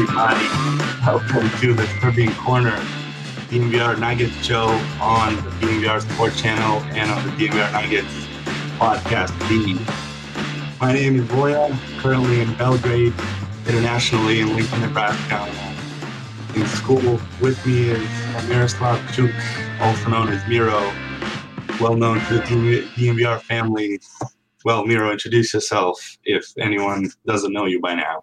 Everybody. Welcome to the Serbian Corner DNVR Nuggets show on the DNVR Sports Channel and on the DNVR Nuggets podcast feed. My name is Voja, currently in Belgrade, internationally in Lincoln, Nebraska. In school with me is Miroslav Cuk, also known as Miro, well known to the DNVR family. Well, Miro, introduce yourself if anyone doesn't know you by now.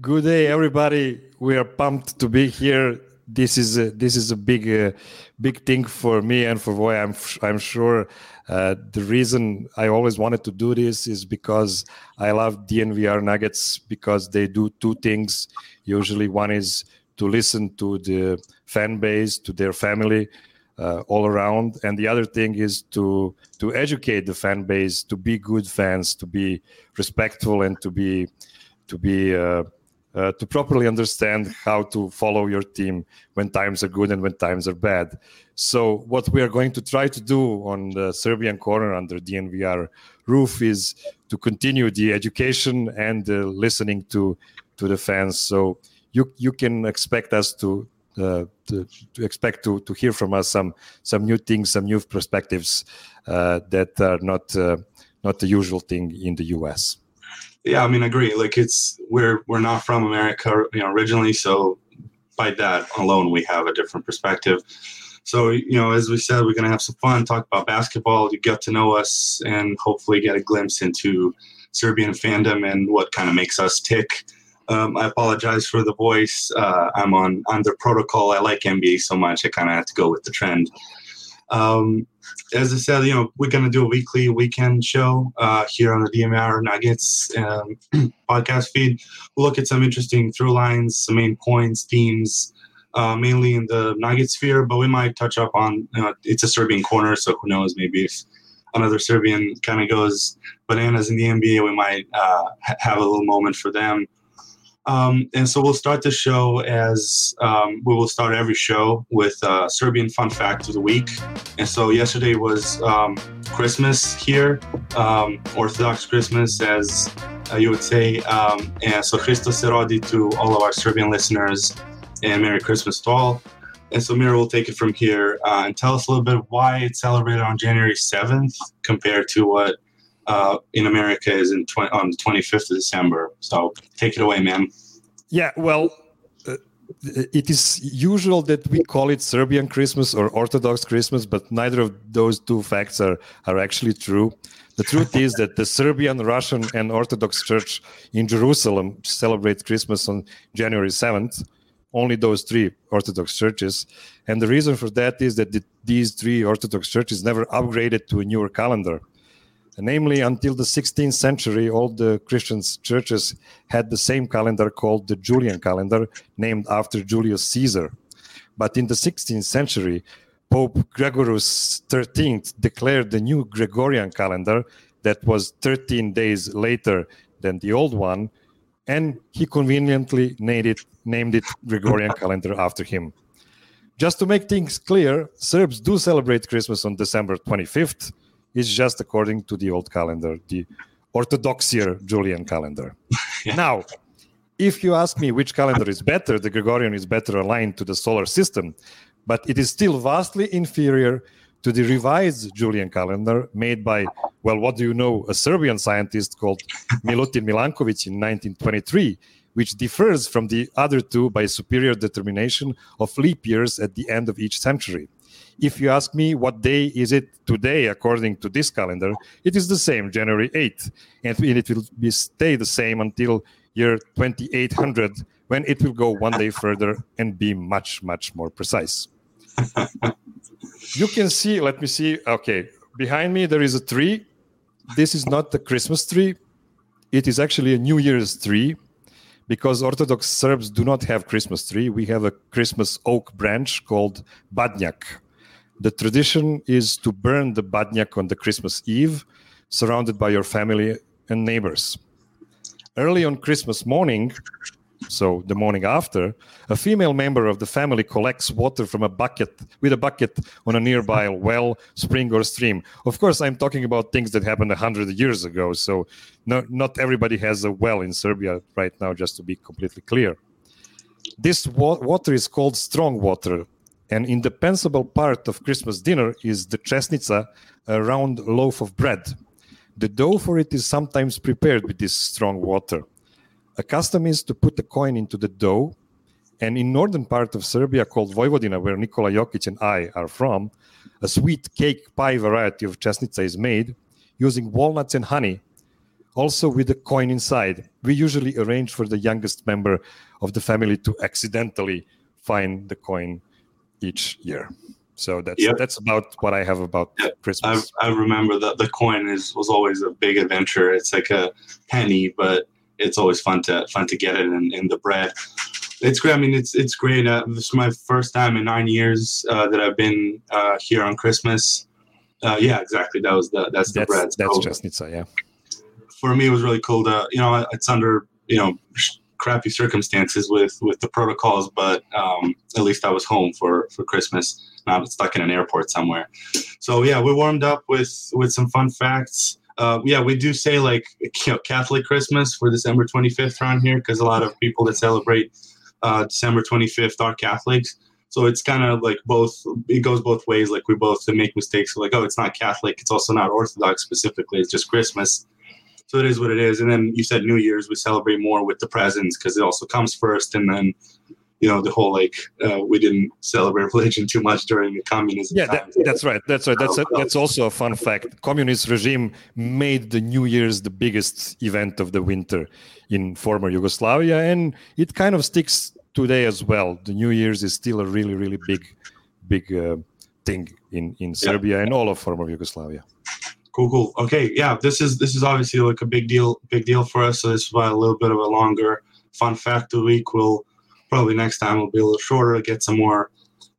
Good day, everybody. We are pumped to be here. This is a, this is a big uh, big thing for me and for Voy. I'm I'm sure uh, the reason I always wanted to do this is because I love DNVR Nuggets because they do two things. Usually, one is to listen to the fan base, to their family, uh, all around, and the other thing is to to educate the fan base to be good fans, to be respectful, and to be to be uh, uh, to properly understand how to follow your team when times are good and when times are bad. So, what we are going to try to do on the Serbian corner under DNVR roof is to continue the education and listening to to the fans. So, you you can expect us to. Uh, to, to, expect to, to hear from us some some new things, some new perspectives uh, that are not uh, not the usual thing in the U.S yeah, I mean, I agree. Like it's we're we're not from America, you know, originally, so by that alone, we have a different perspective. So you know, as we said, we're gonna have some fun, talk about basketball, you get to know us, and hopefully get a glimpse into Serbian fandom and what kind of makes us tick. Um, I apologize for the voice. Uh, I'm on under protocol. I like NBA so much, I kind of had to go with the trend. Um, as I said, you know, we're going to do a weekly weekend show uh, here on the DNVR Nuggets um, podcast feed. We'll look at some interesting through lines, some main points, themes, uh, mainly in the Nugget sphere, but we might touch up on, you know, it's a Serbian corner, so who knows, maybe if another Serbian kind of goes bananas in the NBA, we might uh, have a little moment for them. Um, and so we'll start the show as um, we will start every show with a Serbian fun fact of the week. And so yesterday was um, Christmas here, um, Orthodox Christmas, as uh, you would say. Um, and so Christos se rodi to all of our Serbian listeners, and Merry Christmas to all. And so Miro will take it from here uh, and tell us a little bit why it's celebrated on January 7th compared to what uh, in America is in 20, on the 25th of December. So take it away, man. Yeah, well, uh, it is usual that we call it Serbian Christmas or Orthodox Christmas, but neither of those two facts are, are actually true. The truth is that the Serbian, Russian, and Orthodox Church in Jerusalem celebrate Christmas on January 7th. Only those three Orthodox churches. And the reason for that is that the, these three Orthodox churches never upgraded to a newer calendar namely until the 16th century all the christian churches had the same calendar called the julian calendar named after julius caesar. But in the 16th century pope gregorius xiii declared the new gregorian calendar that was 13 days later than the old one and he conveniently named it, named it gregorian calendar after him. Just to make things clear serbs do celebrate christmas on december 25th is just according to the old calendar, the Orthodoxier Julian calendar. yeah. Now, if you ask me which calendar is better, the Gregorian is better aligned to the solar system, but it is still vastly inferior to the revised Julian calendar made by, well, what do you know, a Serbian scientist called Milutin Milankovic in 1923, which differs from the other two by superior determination of leap years at the end of each century. If you ask me what day is it today according to this calendar, it is the same, January 8th, and it will be stay the same until year 2800 when it will go one day further and be much, much more precise. you can see, let me see. Okay, behind me there is a tree. This is not the Christmas tree. It is actually a New Year's tree because Orthodox Serbs do not have Christmas tree. We have a Christmas oak branch called badnjak. The tradition is to burn the badnjak on the Christmas Eve, surrounded by your family and neighbors. Early on Christmas morning, so the morning after, a female member of the family collects water from a bucket with a bucket on a nearby well, spring, or stream. Of course, I'm talking about things that happened hundred years ago, so no, not everybody has a well in Serbia right now. Just to be completely clear, this wa- water is called strong water. An indispensable part of Christmas dinner is the chesnica, a round loaf of bread. The dough for it is sometimes prepared with this strong water. A custom is to put a coin into the dough, and in northern part of Serbia called Vojvodina, where Nikola Jokic and I are from, a sweet cake pie variety of chesnica is made using walnuts and honey, also with a coin inside. We usually arrange for the youngest member of the family to accidentally find the coin each year. So that's Yep. that's about what I have about I, Christmas. I remember that the coin is was always a big adventure. It's like a penny, but it's always fun to fun to get it in, in the bread. It's great. I mean, it's it's great. Uh, this is my first time in nine years uh, that I've been uh, here on Christmas. Uh, yeah, exactly. That was the that's the that's bread. that's So chesnica, yeah. for me, it was really cool to you know it's under you know crappy circumstances with with the protocols, but um, at least I was home for for Christmas, not stuck in an airport somewhere. So yeah, we warmed up with with some fun facts. Uh, yeah, we do say like you know, Catholic Christmas for December 25th around here because a lot of people that celebrate uh, December 25th are Catholics. So it's kind of like both. It goes both ways. Like we both make mistakes. Like oh, it's not Catholic. It's also not Orthodox specifically. It's just Christmas. So it is what it is. And then you said New Year's, we celebrate more with the presents because it also comes first. And then, you know, the whole like uh, we didn't celebrate religion too much during the communism. Yeah, that, that's right. That's right. That's a, that's also a fun fact. Communist regime made the New Year's the biggest event of the winter in former Yugoslavia, and it kind of sticks today as well. The New Year's is still a really, really big, big uh, thing in in Serbia and all of former Yugoslavia. Cool, cool. Okay, yeah, this is this is obviously like a big deal, big deal for us. So this is why a little bit of a longer fun fact of the week. We'll probably next time will be a little shorter, get some more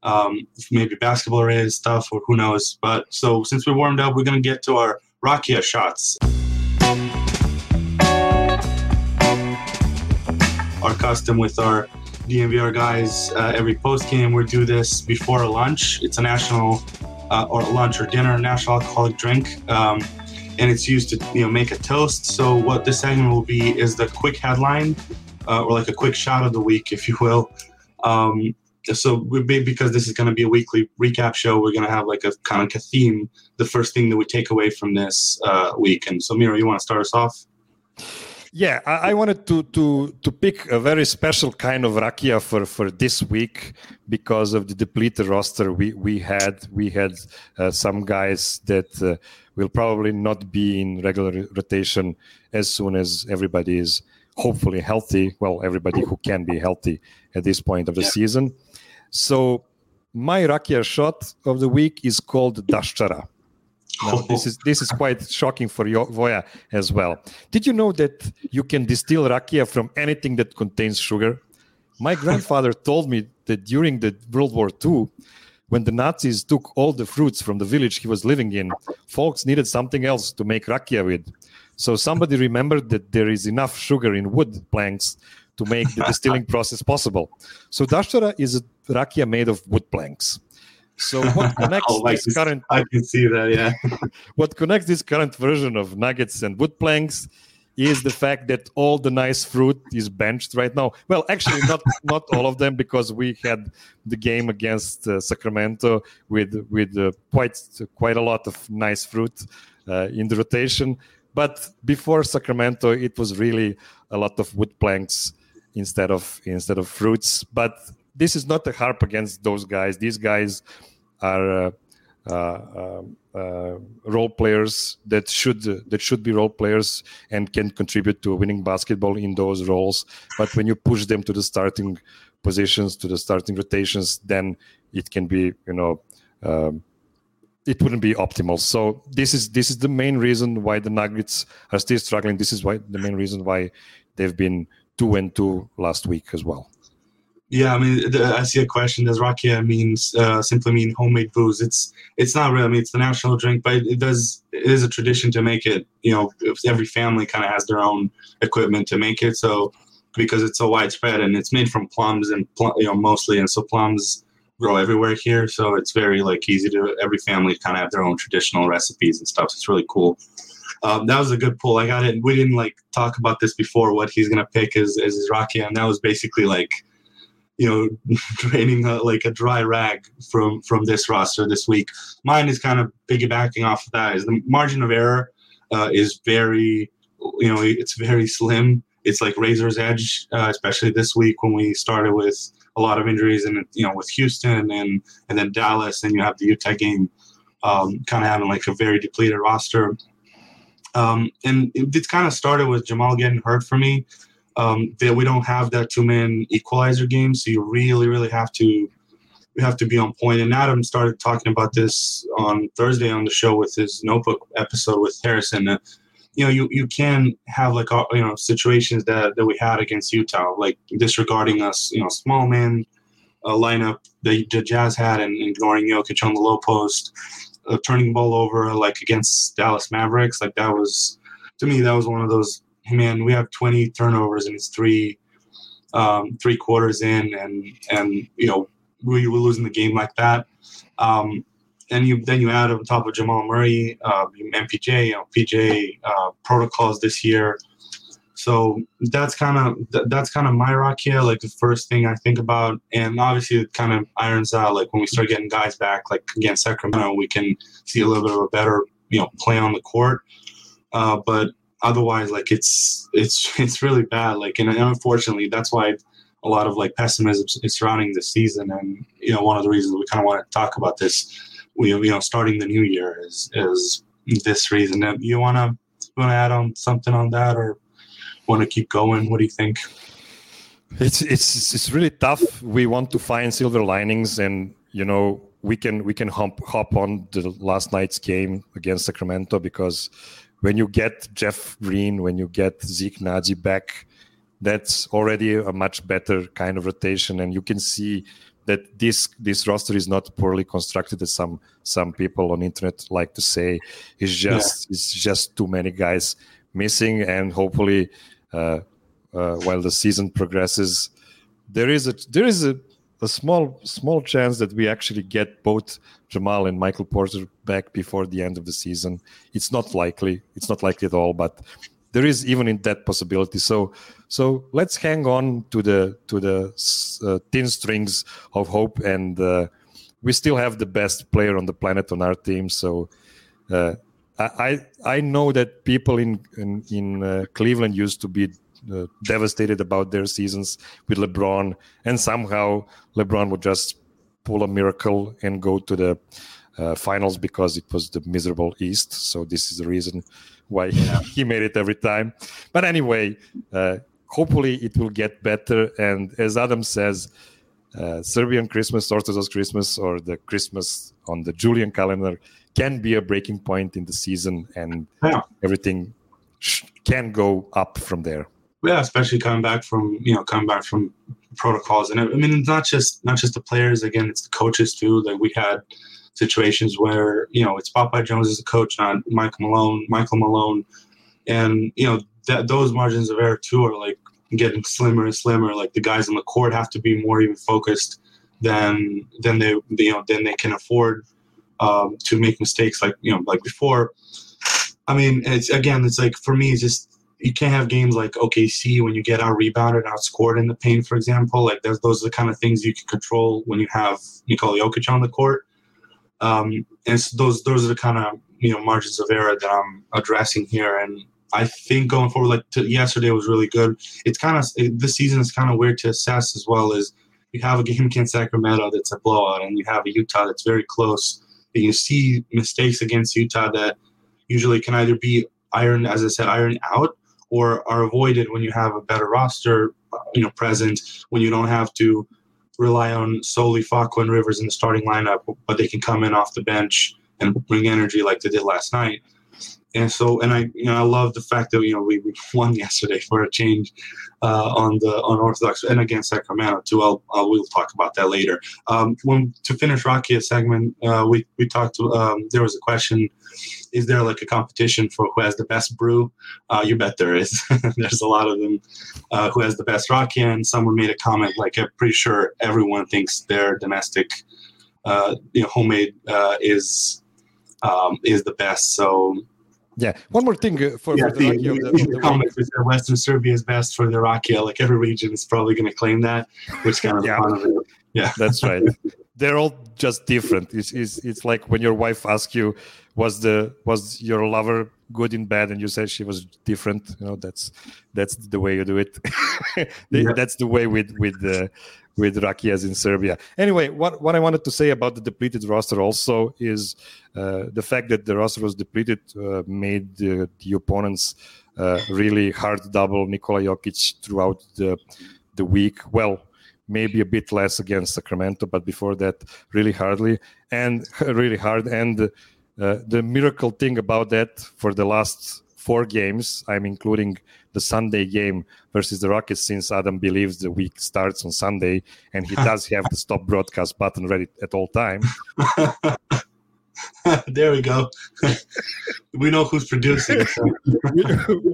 um, maybe basketball related stuff or who knows. But so since we warmed up, we're gonna get to our Rakia shots. Our custom with our DNVR guys uh, every post game, we do this before lunch. It's a national uh, or lunch or dinner, national alcoholic drink, um, and it's used to you know make a toast. So what this segment will be is the quick headline, uh, or like a quick shot of the week, if you will. Um, so we because this is going to be a weekly recap show, we're going to have like a kind of a theme. The first thing that we take away from this uh, week, and so Miro, you want to start us off? Yeah, I, I wanted to to to pick a very special kind of rakia for for this week because of the depleted roster we we had. We had uh, some guys that uh, will probably not be in regular rotation as soon as everybody is hopefully healthy. Well, everybody who can be healthy at this point of the Yeah. season. So my rakia shot of the week is called Dashchara. Now, oh. this is this is quite shocking for Yo- Voja as well. Did you know that you can distill rakia from anything that contains sugar? My grandfather told me that during the World War II, when the Nazis took all the fruits from the village he was living in, folks needed something else to make rakia with. So somebody remembered that there is enough sugar in wood planks to make the distilling process possible. So dashara is a rakia made of wood planks. So what connects Oh, like this this- current I can see that. Yeah. what connects this current version of nuggets and wood planks is the fact that all the nice fruit is benched right now. Well, actually, not not all of them because we had the game against uh, Sacramento with with uh, quite quite a lot of nice fruit uh, in the rotation. But before Sacramento, it was really a lot of wood planks instead of instead of fruits. But this is not a harp against those guys. These guys are uh, uh, uh, role players that should that should be role players and can contribute to winning basketball in those roles. But when you push them to the starting positions, to the starting rotations, then it can be you know. Um, it wouldn't be optimal. So this is this is the main reason why the Nuggets are still struggling. This is why the main reason why they've been two and two last week as well. Yeah, I mean, the, I see a question. Does rakia means uh, simply mean homemade booze? It's it's not really. I mean, it's the national drink, but it does. It is a tradition to make it. You know, every family kind of has their own equipment to make it. So because it's so widespread and it's made from plums and pl- you know mostly, and so plums grow everywhere here. So it's very like easy to every family kind of have their own traditional recipes and stuff. So it's really cool. Um, that was a good pull. I got it. We didn't like talk about this before. What he's gonna pick is is rakia, and that was basically like, you know, draining a, like a dry rag from from this roster this week. Mine is kind of piggybacking off of that. Is the margin of error uh, is very, you know, it's very slim. It's like razor's edge, uh, especially this week when we started with a lot of injuries and you know with Houston and and then Dallas and you have the Utah game um, kind of having like a very depleted roster. Um, and it, it kind of started with Jamal getting hurt for me. Um, that we don't have that two man equalizer game, so you really, really have to you have to be on point. And Adam started talking about this on Thursday on the show with his notebook episode with Harrison. Uh, you know, you, you can have like you know situations that, that we had against Utah, like disregarding us, you know, small man uh, lineup that the Jazz had and ignoring Jokic on the low post uh, turning the ball over like against Dallas Mavericks. Like that was to me that was one of those. Man, we have 20 turnovers and it's three um, three quarters in, and and you know we were losing the game like that. Um, and you then you add on top of Jamal Murray, uh, MPJ, you know, PJ uh, protocols this year. So that's kind of that's kind of my rakia, like the first thing I think about, and obviously it kind of irons out. Like when we start getting guys back, like against Sacramento, we can see a little bit of a better you know play on the court. Uh, but otherwise, like it's it's it's really bad. Like and unfortunately, that's why a lot of like pessimism is surrounding the season. And you know, one of the reasons we kind of want to talk about this, we you know, starting the new year is is this reason. You want to want to add on something on that or want to keep going? What do you think? It's it's it's really tough. We want to find silver linings, and you know we can we can hop hop on the last night's game against Sacramento because when you get Jeff Green, when you get Zeke Nnaji back, that's already a much better kind of rotation, and you can see that this this roster is not poorly constructed as some some people on internet like to say. It's just yeah. it's just too many guys missing, and hopefully uh, uh, while the season progresses. There is a there is a, a small small chance that we actually get both Jamal and Michael Porter back before the end of the season. It's not likely. It's not likely at all, but there is even in that possibility. So so let's hang on to the to the uh, thin strings of hope, and uh, we still have the best player on the planet on our team. So uh, I I know that people in in, in uh, Cleveland used to be uh, devastated about their seasons with LeBron, and somehow LeBron would just pull a miracle and go to the uh, finals because it was the miserable East. So this is the reason why he made it every time. But anyway, uh, hopefully it will get better. And as Adam says, uh, Serbian Christmas, Orthodox Christmas, or the Christmas on the Julian calendar can be a breaking point in the season, and yeah. everything sh- can go up from there. Yeah, especially coming back from you know coming back from protocols, and I mean it's not just not just the players. Again, it's the coaches too. Like we had situations where you know it's Popeye Jones as a coach, not Michael Malone. Michael Malone, and you know that those margins of error too are like getting slimmer and slimmer. Like the guys on the court have to be more even focused than than they you know than they can afford um, to make mistakes like you know like before. I mean, it's again, it's like for me, it's just you can't have games like OKC when you get out rebounded, outscored in the paint, for example. Like those, those are the kind of things you can control when you have Nikola Jokic on the court. Um, and so those those are the kind of you know margins of error that I'm addressing here. And I think going forward, like yesterday was really good. It's kind of it, this season is kind of weird to assess as well as you have a game against Sacramento that's a blowout, and you have a Utah that's very close and you see mistakes against Utah that usually can either be ironed, as I said, ironed out or are avoided when you have a better roster, you know, present when you don't have to rely on solely Facu and Rivers in the starting lineup, but they can come in off the bench and bring energy like they did last night. And so, and I, you know, I love the fact that you know we, we won yesterday for a change uh, on the unorthodox and against Sacramento too. I'll, I'll we'll talk about that later. Um, when to finish Rakia segment, uh, we we talked. Um, there was a question: Is there like a competition for who has the best brew? Uh, you bet there is. There's a lot of them. Uh, who has the best rakia? And someone made a comment like, "I'm pretty sure everyone thinks their domestic, uh, you know, homemade uh, is." Um, is the best. So yeah, one more thing uh, for, yeah, for the, the, the, the, the comments is that Western Serbia is best for the Rakia. Like every region is probably going to claim that, which kind of yeah. fun of it. Yeah, that's right. They're all just different. It's, it's it's like when your wife asks you, "Was the was your lover good in bed?" and you say she was different. You know, that's that's the way you do it. yeah. That's the way with with the with Rakias in Serbia. Anyway, what, what I wanted to say about the depleted roster also is uh, the fact that the roster was depleted uh, made the, the opponents uh, really hard double Nikola Jokic throughout the, the week. Well, maybe a bit less against Sacramento, but before that, really hardly and really hard. And uh, the miracle thing about that for the last four games, I'm including the Sunday game versus the Rockets since Adam believes the week starts on Sunday and he does have the stop broadcast button ready at all time. there we go. we know who's producing. So. we,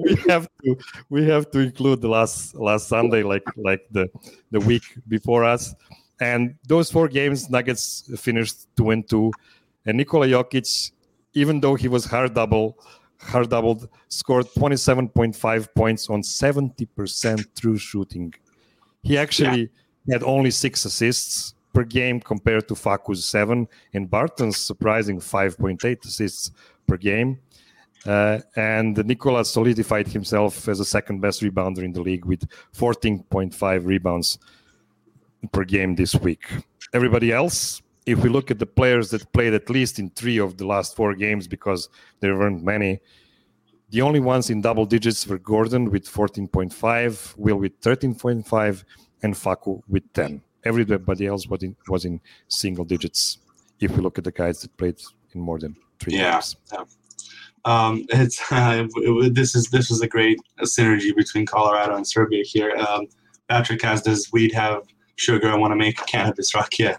we, have to we have to include the last last Sunday, like like the the week before us, and those four games, Nuggets finished two and two, and Nikola Jokic, even though he was hard double hard doubled, scored 27.5 points on 70% true shooting. He actually yeah. had only six assists per game compared to Facu's seven, and Barton's surprising 5.8 assists per game. Uh, and Nikola solidified himself as the second best rebounder in the league with 14.5 rebounds per game this week. Everybody else, if we look at the players that played at least in three of the last four games, because there weren't many, the only ones in double digits were Gordon with 14.5, Will with 13.5, and Facu with 10. Everybody else was in, was in single digits. If we look at the guys that played in more than three yeah, games. Yeah. Um, it's uh, it, this is this was a great synergy between Colorado and Serbia here. Um, Patrick has this weed have sugar. I want to make cannabis rakia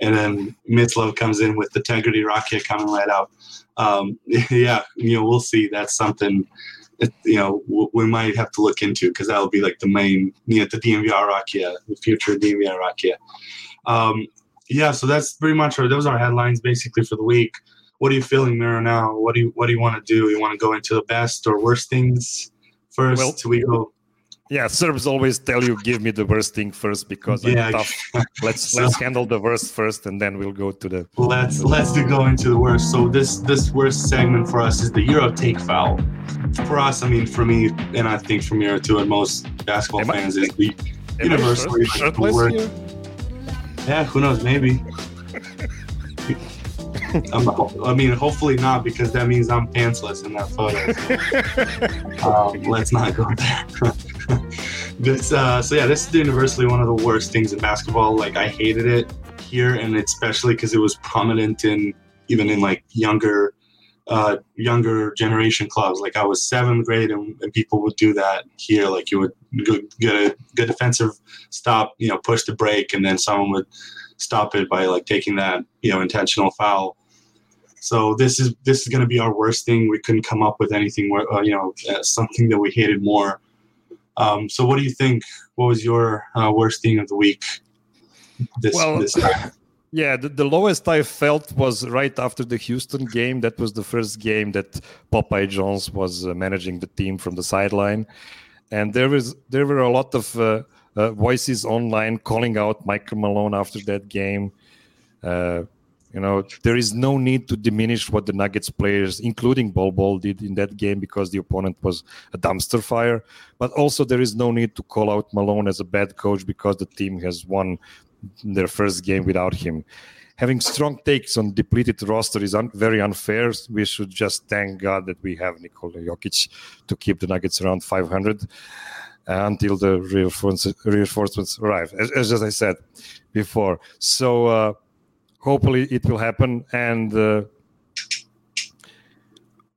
and then Mitzlov comes in with the Tegridy rocket coming right out. Um, yeah, you know, we'll see. That's something that, you know we might have to look into because that'll be like the main, you know, the DNVR Rakia, the future DNVR Rakia. Um, yeah, so that's pretty much our those are our headlines basically for the week. What are you feeling, Miro? Now, what do you what do you want to do? You want to go into the best or worst things first? Well, we go yeah, Serbs always tell you give me the worst thing first because yeah. I'm tough. Let's so, let's handle the worst first, and then we'll go to the. Let's let's go into the worst. So this this worst segment for us is the Euro take foul. For us, I mean, for me, and I think for Miro too, and most basketball am fans, I, is the universally like the worst. Yeah, who knows? Maybe. I mean, hopefully not, because that means I'm pantsless in that photo. So, um, let's not go there. This, uh, so yeah, this is universally one of the worst things in basketball. Like I hated it here, and especially because it was prominent in even in like younger, uh, younger generation clubs. Like I was seventh grade, and, and people would do that here. Like you would get a good defensive stop, you know, push the break, and then someone would stop it by like taking that you know intentional foul. So this is this is going to be our worst thing. We couldn't come up with anything, uh, you know, uh, something that we hated more. Um, so what do you think? What was your uh, worst thing of the week? This, well, this yeah, the, the, lowest I felt was right after the Houston game. That was the first game that Popeye Jones was uh, managing the team from the sideline, and there was there were a lot of uh, uh voices online calling out Michael Malone after that game uh, you know, there is no need to diminish what the Nuggets players, including Bol Bol, did in that game because the opponent was a dumpster fire. But also, there is no need to call out Malone as a bad coach because the team has won their first game without him. having strong takes on depleted roster is un- very unfair. We should just thank God that we have Nikola Jokic to keep the Nuggets around 500 uh, until the reinforcements, reinforcements arrive, as, as, I said before. So uh, hopefully it will happen. And uh,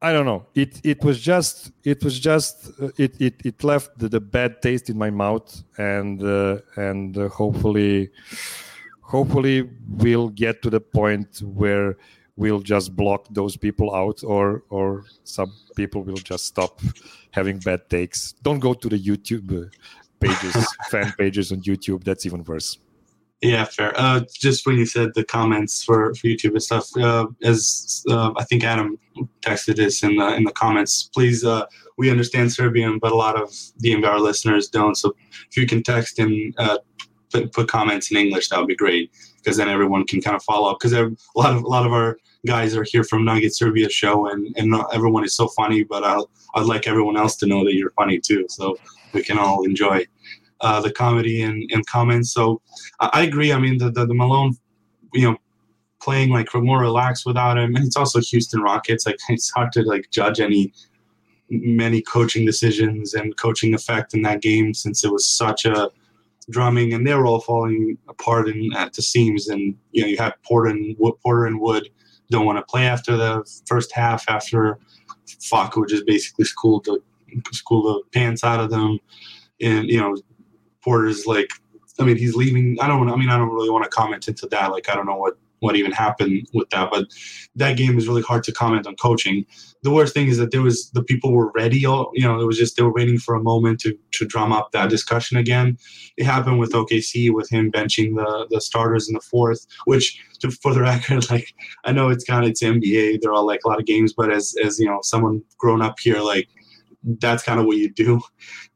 I don't know. It it was just it was just uh, it it it left the, the, bad taste in my mouth, and uh, and uh, hopefully hopefully we'll get to the point where we'll just block those people out, or or some people will just stop having bad takes. Don't go to the YouTube uh, pages, fan pages on YouTube. That's even worse. Yeah, fair. Uh, just when you said the comments for, for YouTube and stuff, uh, as uh, I think Adam texted us in the in the comments. Please, uh, we understand Serbian, but a lot of the MVR listeners don't. So if you can text and uh, put, put comments in English, that would be great because then everyone can kind of follow up. Because a lot of a lot of our guys are here from Nugget Serbia show, and and everyone is so funny. But i I'd like everyone else to know that you're funny too, so we can all enjoy uh, the comedy and, and comments. So I, I agree. I mean, the, the, the Malone, you know, playing like more relaxed without him, and it's also Houston Rockets. Like it's hard to like judge any many coaching decisions and coaching effect in that game since it was such a drumming and they were all falling apart in, at the seams. And you know, you had Porter and Wood, Porter and Wood don't want to play after the first half after Facu just basically schooled the school the pants out of them. And you know, Porter's like, I mean, he's leaving. I don't. I mean, I don't really want to comment into that. Like, I don't know what what even happened with that, but that game is really hard to comment on coaching. The worst thing is that there was the people were ready. You know, it was just they were waiting for a moment to to drum up that discussion again. It happened with OKC with him benching the the starters in the fourth, which to, for the record, like I know it's kind of it's NBA. They're all like a lot of games, but as as you know, someone grown up here, like that's kind of what you do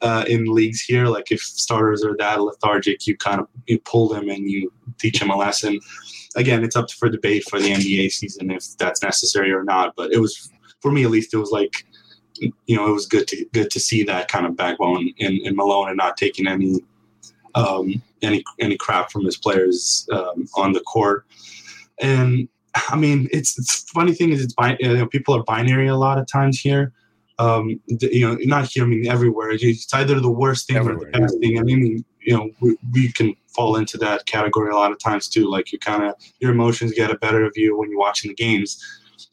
uh, in leagues here. Like if starters are that lethargic, you kind of you pull them and you teach them a lesson. Again, it's up for debate for the NBA season if that's necessary or not. But it was for me at least. It was like you know it was good to good to see that kind of backbone in, in Malone and not taking any um, any any crap from his players um, on the court. And I mean, it's, it's funny thing is it's you know, people are binary a lot of times here um, you know, not here, I mean, everywhere. It's either the worst thing everywhere, or the best yeah. thing. I mean, you know, we, we, can fall into that category a lot of times too. Like you kind of, your emotions get a better of you when you're watching the games.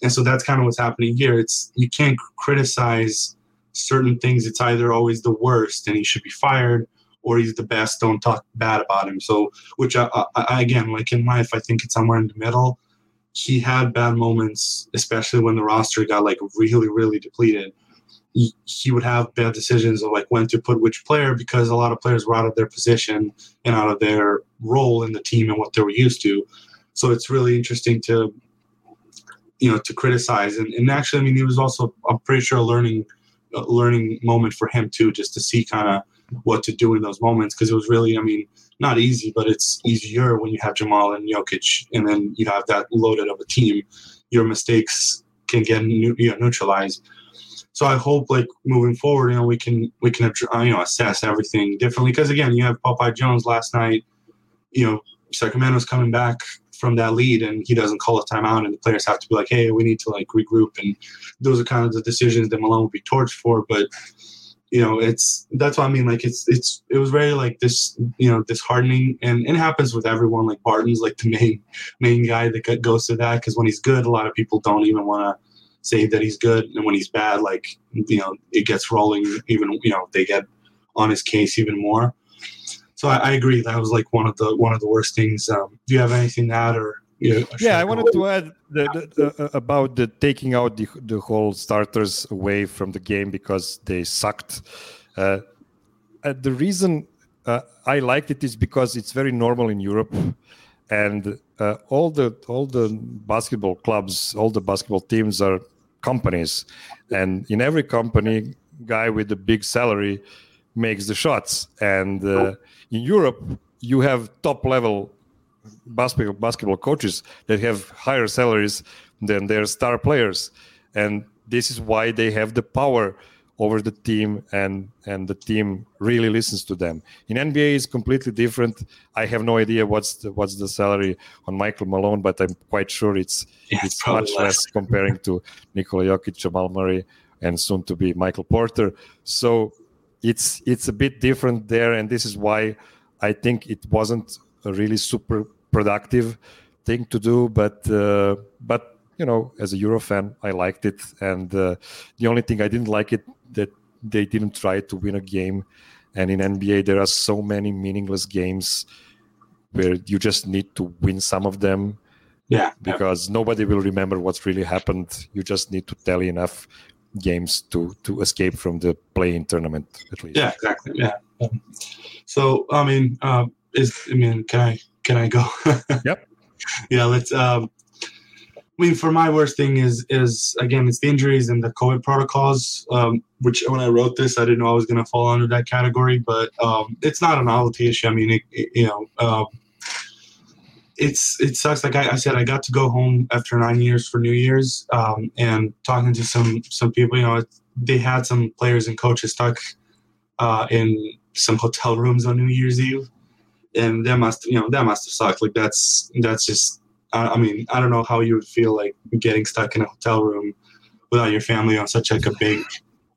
And so that's kind of what's happening here. It's, you can't criticize certain things. It's either always the worst and he should be fired or he's the best. Don't talk bad about him. So, which I, I, again, like in life, I think it's somewhere in the middle. He had bad moments, especially when the roster got like really, really depleted he would have bad decisions of like when to put which player because a lot of players were out of their position and out of their role in the team and what they were used to. So it's really interesting to you know to criticize. And, and actually I mean it was also I'm pretty sure a learning a learning moment for him too just to see kind of what to do in those moments. Because it was really I mean not easy but it's easier when you have Jamal and Jokic and then you have that loaded of a team. Your mistakes can get you know, neutralized so I hope like moving forward, you know, we can we can uh, you know assess everything differently because again, you have Popeye Jones last night. You know, Sacramento's coming back from that lead and he doesn't call a timeout and the players have to be like, hey, we need to like regroup and those are kind of the decisions that Malone would be torched for. But you know, it's that's what I mean. Like it's it's it was very like this you know disheartening and it happens with everyone. Like Barton's like the main main guy that goes to that because when he's good, a lot of people don't even want to say that he's good, and when he's bad, like you know, it gets rolling. Even you know, they get on his case even more. So I, I agree. That was like one of the one of the worst things. Um, do you have anything to add, or yeah, I wanted to add the, the, uh, about the taking out the, the whole starters away from the game because they sucked. Uh, uh, the reason uh, I liked it is because it's very normal in Europe, and uh, all the all the basketball clubs, all the basketball teams are companies. And in every company guy with the big salary makes the shots. And uh, in europe you have top level basketball basketball coaches that have higher salaries than their star players. And this is why they have the power over the team and and the team really listens to them. In nba is completely different. I have no idea what's the what's the salary on michael malone but i'm quite sure it's Yeah, it's probably much less. less. comparing to nikola jokic jamal murray and soon to be michael porter. So it's it's a bit different there and this is why i think it wasn't a really super productive thing to do but uh, but you know as a euro fan i liked it and uh, the only thing i didn't like it that they didn't try to win a game and in nba there are so many meaningless games where you just need to win some of them Yeah, yeah. because nobody will remember what's really happened you just need to tally enough games to to escape from the play-in tournament at least Yeah, exactly. Yeah. Um, So I mean, um, is I mean, can I can I go? Yep. Yeah, let's. Um, I mean, for my worst thing is is again, it's the injuries and the COVID protocols. Um, which when I wrote this, I didn't know I was going to fall under that category, but um, it's not a novelty issue. I mean, it, it- you know. Um, it's it sucks. Like I, I said, I got to go home after nine years for New Year's, um, and talking to some some people. You know, they had some players and coaches stuck uh, in some hotel rooms on New Year's Eve, and that must you know that must have sucked. Like that's that's just. I, I mean, I don't know how you would feel like getting stuck in a hotel room without your family on such like a big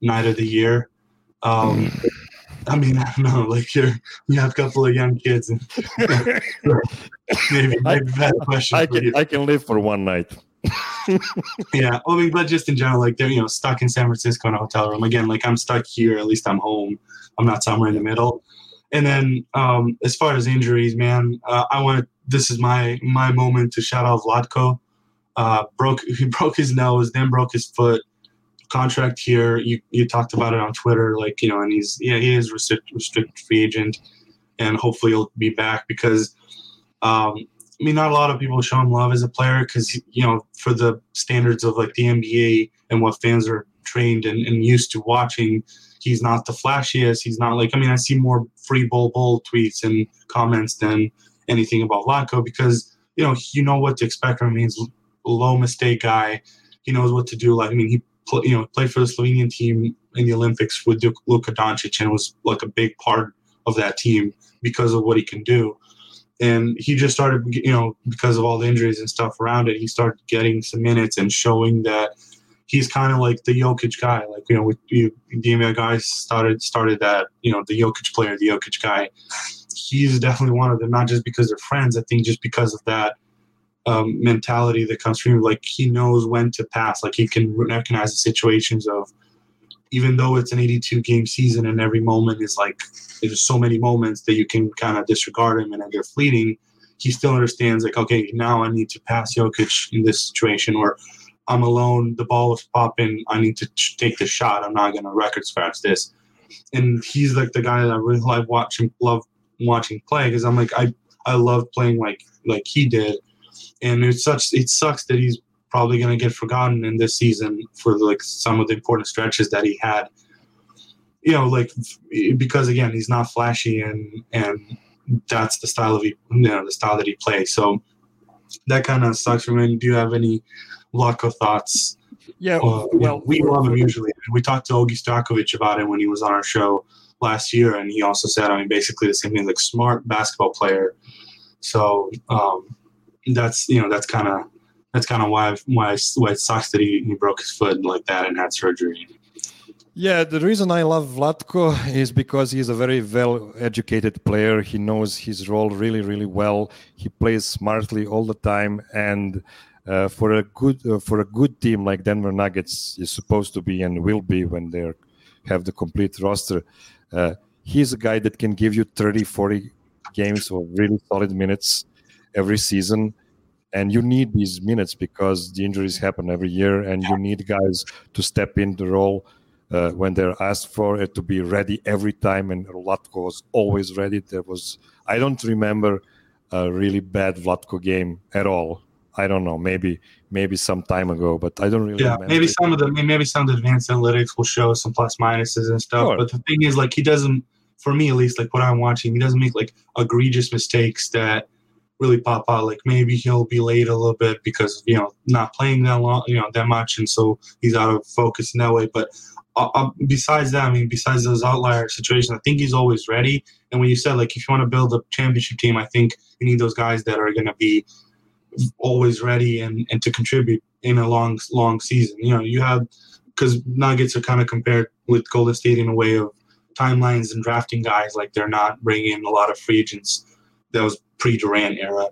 night of the year. Um, I mean, I don't know. Like you're you have a couple of young kids, and maybe maybe bad question I for you. can I can live for one night. Yeah, I mean, but just in general, like they're you know stuck in San Francisco in a hotel room again. Like I'm stuck here. At least I'm home. I'm not somewhere in the middle. And then um, as far as injuries, man, uh, I want this is my my moment to shout out Vlatko. Uh, broke he broke his nose, then broke his foot. Contract here. You you talked about it on Twitter, like you know, and he's yeah he is restrict, restricted free agent, and hopefully he'll be back because. Um, I mean, not a lot of people show him love as a player because, you know, for the standards of like the NBA and what fans are trained and, and used to watching, he's not the flashiest. He's not like, I mean, I see more free Bol Bol tweets and comments than anything about Latko because, you know, you know what to expect from him. He's low mistake guy. He knows what to do. Like, I mean, he, pl- you know, played for the Slovenian team in the Olympics with Duk- Luka Doncic and was like a big part of that team because of what he can do and he just started, you know, because of all the injuries and stuff around it, he started getting some minutes and showing that he's kind of like the Jokic guy. Like you know, with you, the NBA guys started started that, you know, the Jokic player, the Jokic guy. He's definitely one of them, not just because they're friends. I think just because of that um, mentality that comes from him. Like he knows when to pass. Like he can recognize the situations of, even though it's an 82 game season and every moment is like there's so many moments that you can kind of disregard him and they're fleeting. He still understands like, okay, now I need to pass Jokic in this situation, or I'm alone, the ball is popping, I need to take the shot. I'm not gonna record scratch this. And he's like the guy that I really like watching, love watching play because I'm like I I love playing like like he did, and it's such it sucks that he's probably gonna get forgotten in this season for like some of the important stretches that he had you know, like because again, he's not flashy, and and that's the style of he, you know, the style that he plays. So that kind of sucks for me. Do you have any Locko thoughts? Yeah, Uh, you know, well, we love him usually. We talked to Ogi Stakovic about it when he was on our show last year, and he also said, I mean, basically the same thing, like smart basketball player. So um, that's you know that's kind of that's kind of why why why it sucks that he, he broke his foot like that and had surgery. Yeah, the reason I love Vlatko is because he's a very well educated player. He knows his role really, really well. He plays smartly all the time. And uh, for a good uh, for a good team like Denver Nuggets is supposed to be and will be when they have the complete roster, uh, he's a guy that can give you 30, 40 games of really solid minutes every season. And you need these minutes because the injuries happen every year, and you need guys to step in the role uh, when they're asked for it to be ready every time. And Vlatko was always ready. There was I don't remember a really bad Vlatko game at all. I don't know, maybe maybe some time ago, but I don't really Yeah, maybe it. some of the maybe some of the advanced analytics will show some plus minuses and stuff. Sure. But the thing is, like, he doesn't, for me at least, like what I'm watching, he doesn't make like egregious mistakes that really pop out. Like maybe he'll be late a little bit because you know not playing that long, you know that much, and so he's out of focus in that way. But uh, uh, besides that, I mean, besides those outlier situations, I think he's always ready. And when you said like if you want to build a championship team, I think you need those guys that are going to be always ready and, and to contribute in a long long season. You know, you have because Nuggets are kind of compared with Golden State in a way of timelines and drafting guys like they're not bringing in a lot of free agents. That was pre Durant era,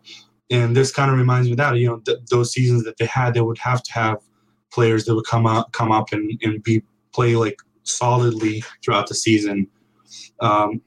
and this kind of reminds me of that. You know, th- those seasons that they had, they would have to have players that would come up come up and, and be play like solidly throughout the season. Um,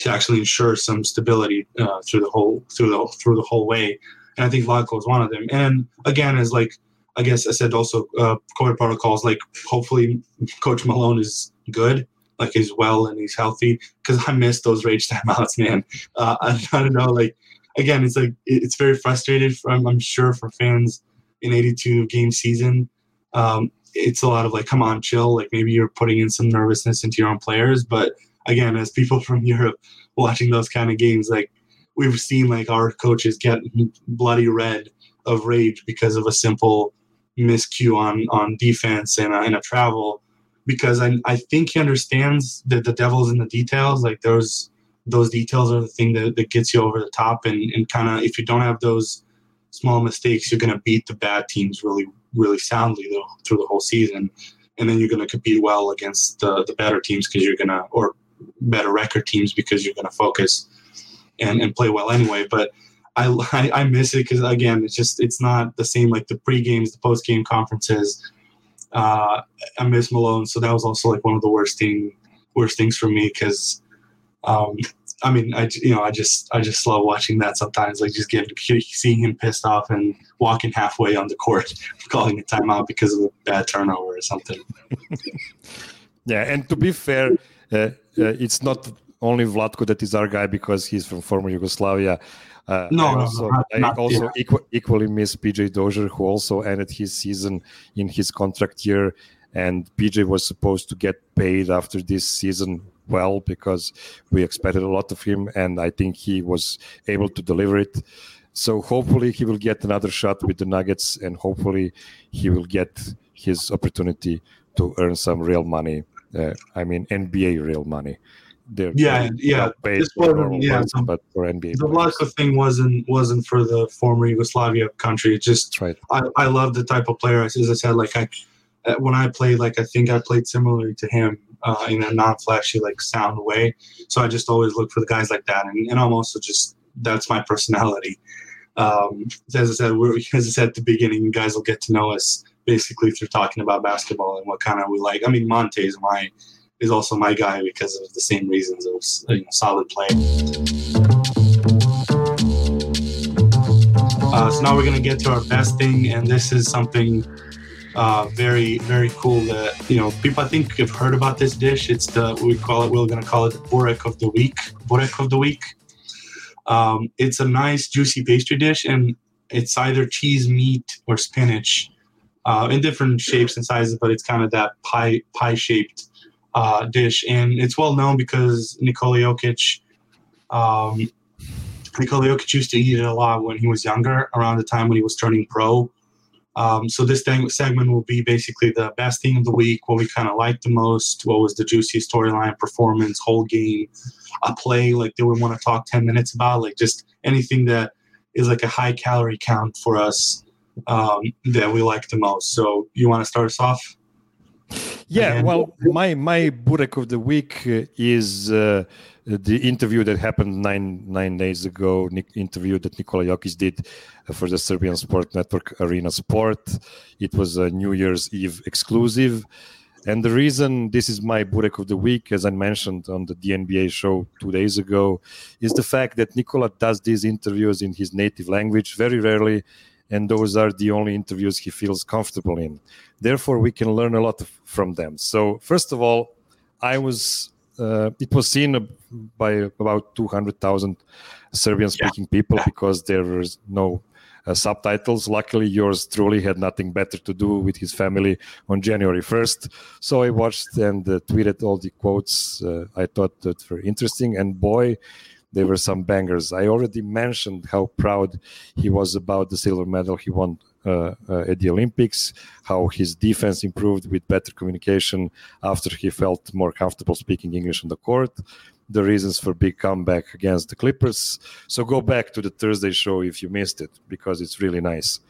to actually ensure some stability uh, through the whole through the through the whole way, and I think Vlatko is one of them. And again, as like I guess I said also uh, COVID protocols. Like hopefully, Coach Malone is good, like he's well and he's healthy. Because I miss those rage timeouts, man. Uh, I, I, don't know. Like again, it's like it's very frustrated. From I'm sure for fans in 82 game season. Um, it's a lot of like, come on, chill. Like maybe you're putting in some nervousness into your own players, but again, as people from Europe watching those kind of games, like we've seen like our coaches get bloody red of rage because of a simple miscue on on defense and, uh, and a travel. Because I, I think he understands that the devil's in the details. Like those those details are the thing that, that gets you over the top. And, and kind of if you don't have those small mistakes you're going to beat the bad teams really really soundly though, through the whole season. And then you're going to compete well against the, the better teams because you're going to or better record teams because you're going to focus and, and play well anyway but I, I, miss it because again, it's just it's not the same like the pre games, the post game conferences. Uh, I miss Malone, so that was also like one of the worst thing worst things for me because, um, I mean, I you know I just I just love watching that sometimes, like just getting seeing him pissed off and walking halfway on the court, calling a timeout because of a bad turnover or something. yeah, and to be fair, uh, uh, it's not only Vlatko that is our guy because he's from former Yugoslavia. Uh, no, I also, not, I also equ- equally miss PJ Dozier, who also ended his season in his contract year. And PJ was supposed to get paid after this season well because we expected a lot of him, and I think he was able to deliver it. So hopefully he will get another shot with the Nuggets, and hopefully he will get his opportunity to earn some real money. Uh, I mean NBA real money they're yeah yeah. this wasn't yeah but for NBA the Vlatko thing wasn't wasn't for the former Yugoslavia country. It just right. I, I love the type of player as I said like I uh, when I played like I think I played similarly to him uh, in a non-flashy like sound way. So I just always look for the guys like that and, and I'm also just that's my personality. Um, as I said we're as I said at the beginning guys will get to know us basically through talking about basketball and what kind of we like. I mean Monte is my is also my guy because of the same reasons of you know, solid play. Uh, so now we're gonna get to our best thing, and this is something uh, very very cool that you know people I think have heard about this dish. It's the we call it we're gonna call it the burek of the week. Burek of the week. Um, it's a nice juicy pastry dish, and it's either cheese, meat, or spinach. Uh, in different shapes and sizes, but it's kind of that pie pie shaped uh, dish, and it's well known because Nikola Jokic, um, Nikola Jokic used to eat it a lot when he was younger, around the time when he was turning pro. Um, so this thing, segment will be basically the best thing of the week, what we kind of liked the most, what was the juiciest storyline, performance, whole game, a play like they we want to talk 10 minutes about, like just anything that is like a high calorie count for us um, that we like the most. So you want to start us off? Yeah, well, my my burek of the week uh, is uh, the interview that happened nine nine days ago. Interview that Nikola Jokic did for the Serbian Sport Network Arena Sport. It was a New Year's Eve exclusive, and the reason this is my burek of the week, as I mentioned on the DNVR show two days ago, is the fact that Nikola does these interviews in his native language very rarely and those are the only interviews he feels comfortable in. Therefore, we can learn a lot from them. So, first of all, I was uh, it was seen by about 200,000 Serbian speaking yeah. people because there was no uh, subtitles. Luckily, yours truly had nothing better to do with his family on January 1st. So I watched and uh, tweeted all the quotes uh, I thought that were interesting. And boy, They were some bangers. I already mentioned how proud he was about the silver medal he won uh, uh, at the Olympics, how his defense improved with better communication after he felt more comfortable speaking English on the court, the reasons for big comeback against the Clippers. So go back to the Thursday show if you missed it because it's really nice.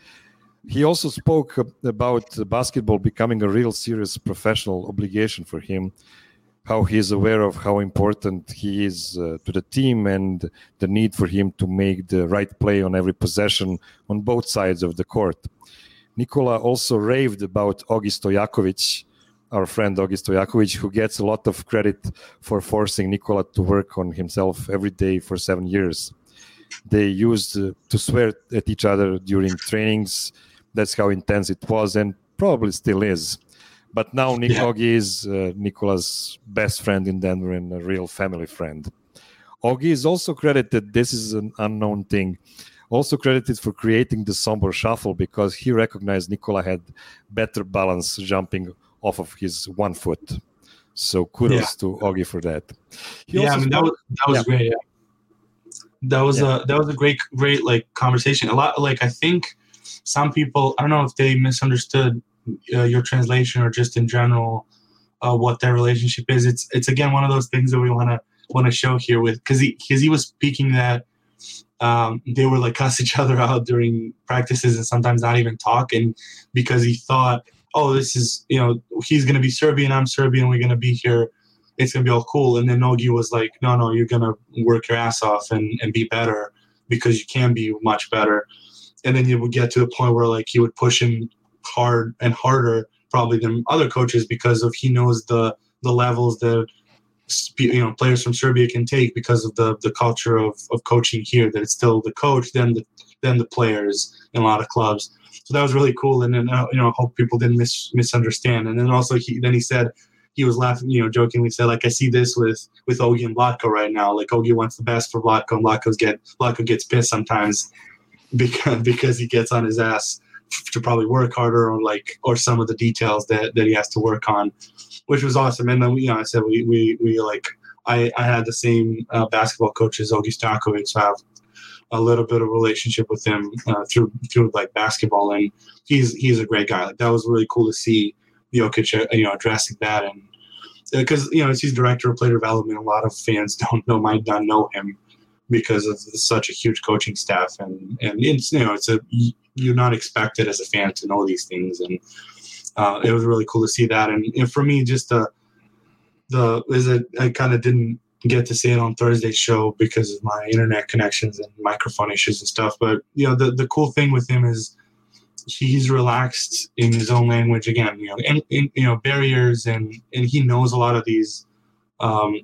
He also spoke about basketball becoming a real serious professional obligation for him how he is aware of how important he is uh, to the team and the need for him to make the right play on every possession on both sides of the court. Nikola also raved about Ogi Stojakovic, our friend Ogi Stojakovic, who gets a lot of credit for forcing Nikola to work on himself every day for seven years. They used uh, to swear at each other during trainings. That's how intense it was and probably still is. But now Nick yeah. Ogi is uh, Nikola's best friend in Denver and a real family friend. Ogi is also credited, this is an unknown thing, also credited for creating the Sombor shuffle because he recognized Nikola had better balance jumping off of his one foot. So kudos yeah. to Ogi for that. He yeah, I mean, that was, that was yeah. great. Yeah. That was a that was a great great like conversation. A lot like I think some people I don't know if they misunderstood uh, your translation or just in general uh, what their relationship is. It's it's again one of those things that we want to want to show here with because he because he was speaking that um, they were like cuss each other out during practices and sometimes not even talk. And because he thought oh this is you know he's gonna be Serbian I'm Serbian we're gonna be here it's gonna be all cool. And then Ogi was like no no you're gonna work your ass off and, and be better because you can be much better. And then you would get to the point where like he would push him hard and harder probably than other coaches because of he knows the the levels that you know players from Serbia can take because of the the culture of, of coaching here that it's still the coach then the then the players in a lot of clubs. So that was really cool and then uh, you know I hope people didn't mis- misunderstand. And then also he then he said he was laughing you know jokingly said like I see this with with Ogi and Vlatko right now. Like Ogi wants the best for Vlatko and Vlatko's get Vlatko gets pissed sometimes because because he gets on his ass to probably work harder on like or some of the details that, that he has to work on, which was awesome. And then you know I said we we, we like I, I had the same uh, basketball coach as Ogi Stojakovic, so I have a little bit of relationship with him uh, through through like basketball, and he's he's a great guy. Like that was really cool to see Jokic, uh, you know, addressing that, and because uh, you know he's director of player development, a lot of fans don't know might not know him because of such a huge coaching staff, and and it's you know it's a you're not expected as a fan to know these things, and uh, it was really cool to see that. And, and for me, just the the is it I kind of didn't get to see it on Thursday's show because of my internet connections and microphone issues and stuff. But you know, the the cool thing with him is he's relaxed in his own language again. You know, and, and you know barriers and and he knows a lot of these. Um,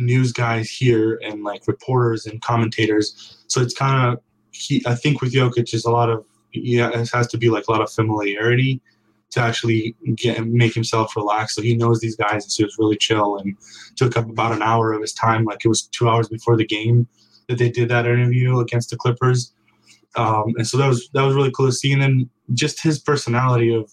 news guys here and like reporters and commentators so it's kind of he, I think with Jokic is a lot of yeah, it has to be like a lot of familiarity to actually get make himself relax. So he knows these guys, and so he was really chill and took up about an hour of his time. Like it was two hours before the game that they did that interview against the Clippers, um, and so that was that was really cool to see. And then just his personality of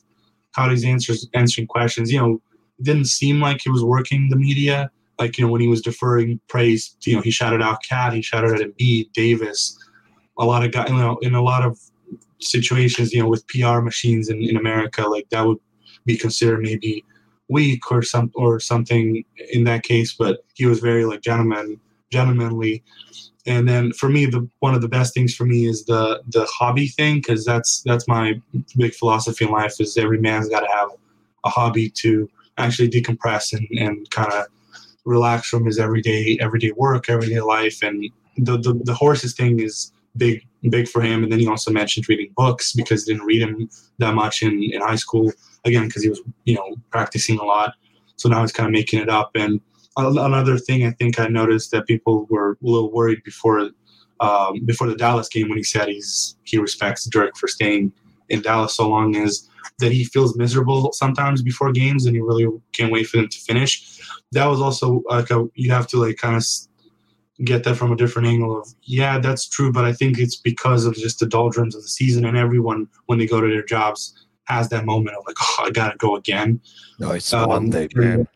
how he's answers answering questions. You know, didn't seem like he was working the media. Like you know when he was deferring praise, you know he shouted out KAT, he shouted out Embiid, Davis a lot of guys, you know, in a lot of situations, you know, with PR machines in, in America, like that would be considered maybe weak or some or something in that case. But he was very like gentleman, gentlemanly. And then for me, the one of the best things for me is the the hobby thing because that's that's my big philosophy in life is every man's got to have a hobby to actually decompress and, and kind of relax from his everyday everyday work, everyday life. And the, the the horses thing is big big for him. And then he also mentioned reading books because he didn't read them that much in, in high school. Again, because he was you know practicing a lot. So now he's kind of making it up. And another thing I think I noticed that people were a little worried before um, before the Dallas game when he said he's he respects Dirk for staying in Dallas so long is that he feels miserable sometimes before games and he really can't wait for them to finish. That was also like a, you have to like kind of get that from a different angle of yeah that's true but i think it's because of just the doldrums of the season and everyone when they go to their jobs has that moment of like oh i gotta go again no it's um, monday man